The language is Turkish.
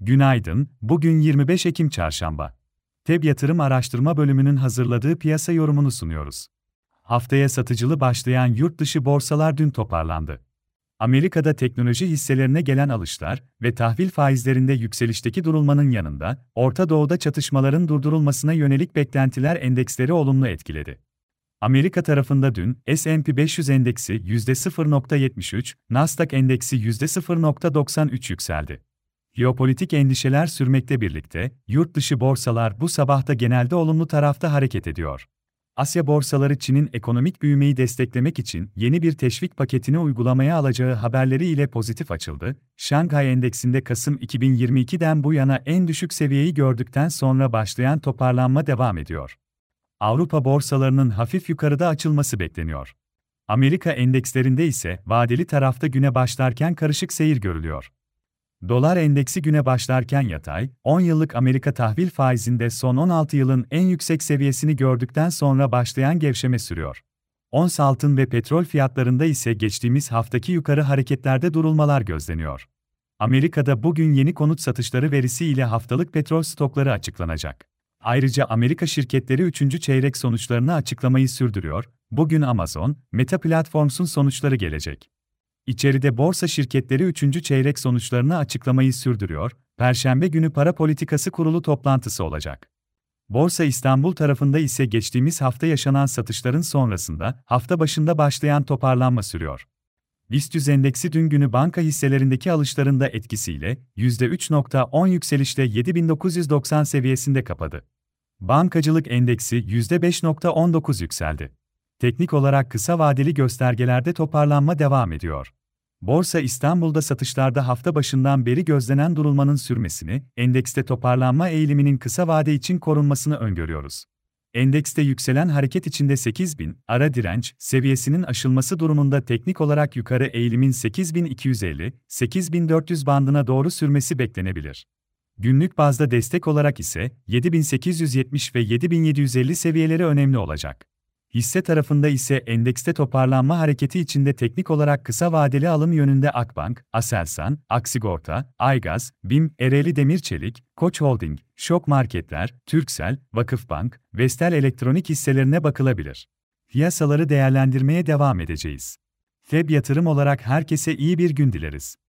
Günaydın, bugün 25 Ekim Çarşamba. TEB Yatırım Araştırma Bölümünün hazırladığı piyasa yorumunu sunuyoruz. Haftaya satıcılı başlayan yurt dışı borsalar dün toparlandı. Amerika'da teknoloji hisselerine gelen alışlar ve tahvil faizlerinde yükselişteki durulmanın yanında, Orta Doğu'da çatışmaların durdurulmasına yönelik beklentiler endeksleri olumlu etkiledi. Amerika tarafında dün S&P 500 endeksi %0.73, Nasdaq endeksi %0.93 yükseldi. Jeopolitik endişeler sürmekte birlikte, yurt dışı borsalar bu sabahta genelde olumlu tarafta hareket ediyor. Asya borsaları Çin'in ekonomik büyümeyi desteklemek için yeni bir teşvik paketini uygulamaya alacağı haberleri ile pozitif açıldı. Şanghay Endeksinde Kasım 2022'den bu yana en düşük seviyeyi gördükten sonra başlayan toparlanma devam ediyor. Avrupa borsalarının hafif yukarıda açılması bekleniyor. Amerika endekslerinde ise vadeli tarafta güne başlarken karışık seyir görülüyor. Dolar endeksi güne başlarken yatay, 10 yıllık Amerika tahvil faizinde son 16 yılın en yüksek seviyesini gördükten sonra başlayan gevşeme sürüyor. Ons altın ve petrol fiyatlarında ise geçtiğimiz haftaki yukarı hareketlerde durulmalar gözleniyor. Amerika'da bugün yeni konut satışları verisi ile haftalık petrol stokları açıklanacak. Ayrıca Amerika şirketleri 3. çeyrek sonuçlarını açıklamayı sürdürüyor. Bugün Amazon, Meta Platforms'un sonuçları gelecek. İçeride borsa şirketleri 3. çeyrek sonuçlarını açıklamayı sürdürüyor. Perşembe günü para politikası kurulu toplantısı olacak. Borsa İstanbul tarafında ise geçtiğimiz hafta yaşanan satışların sonrasında hafta başında başlayan toparlanma sürüyor. BIST endeksi dün günü banka hisselerindeki alışlarında etkisiyle %3.10 yükselişle 7990 seviyesinde kapadı. Bankacılık endeksi %5.19 yükseldi. Teknik olarak kısa vadeli göstergelerde toparlanma devam ediyor. Borsa İstanbul'da satışlarda hafta başından beri gözlenen durulmanın sürmesini, endekste toparlanma eğiliminin kısa vade için korunmasını öngörüyoruz. Endekste yükselen hareket içinde 8000 ara direnç seviyesinin aşılması durumunda teknik olarak yukarı eğilimin 8250-8400 bandına doğru sürmesi beklenebilir. Günlük bazda destek olarak ise 7870 ve 7750 seviyeleri önemli olacak. Hisse tarafında ise endekste toparlanma hareketi içinde teknik olarak kısa vadeli alım yönünde Akbank, Aselsan, Aksigorta, Aygaz, BİM, Ereğli Demirçelik, Koç Holding, Şok Marketler, Türksel, Vakıfbank, Vestel Elektronik hisselerine bakılabilir. Piyasaları değerlendirmeye devam edeceğiz. FEB yatırım olarak herkese iyi bir gün dileriz.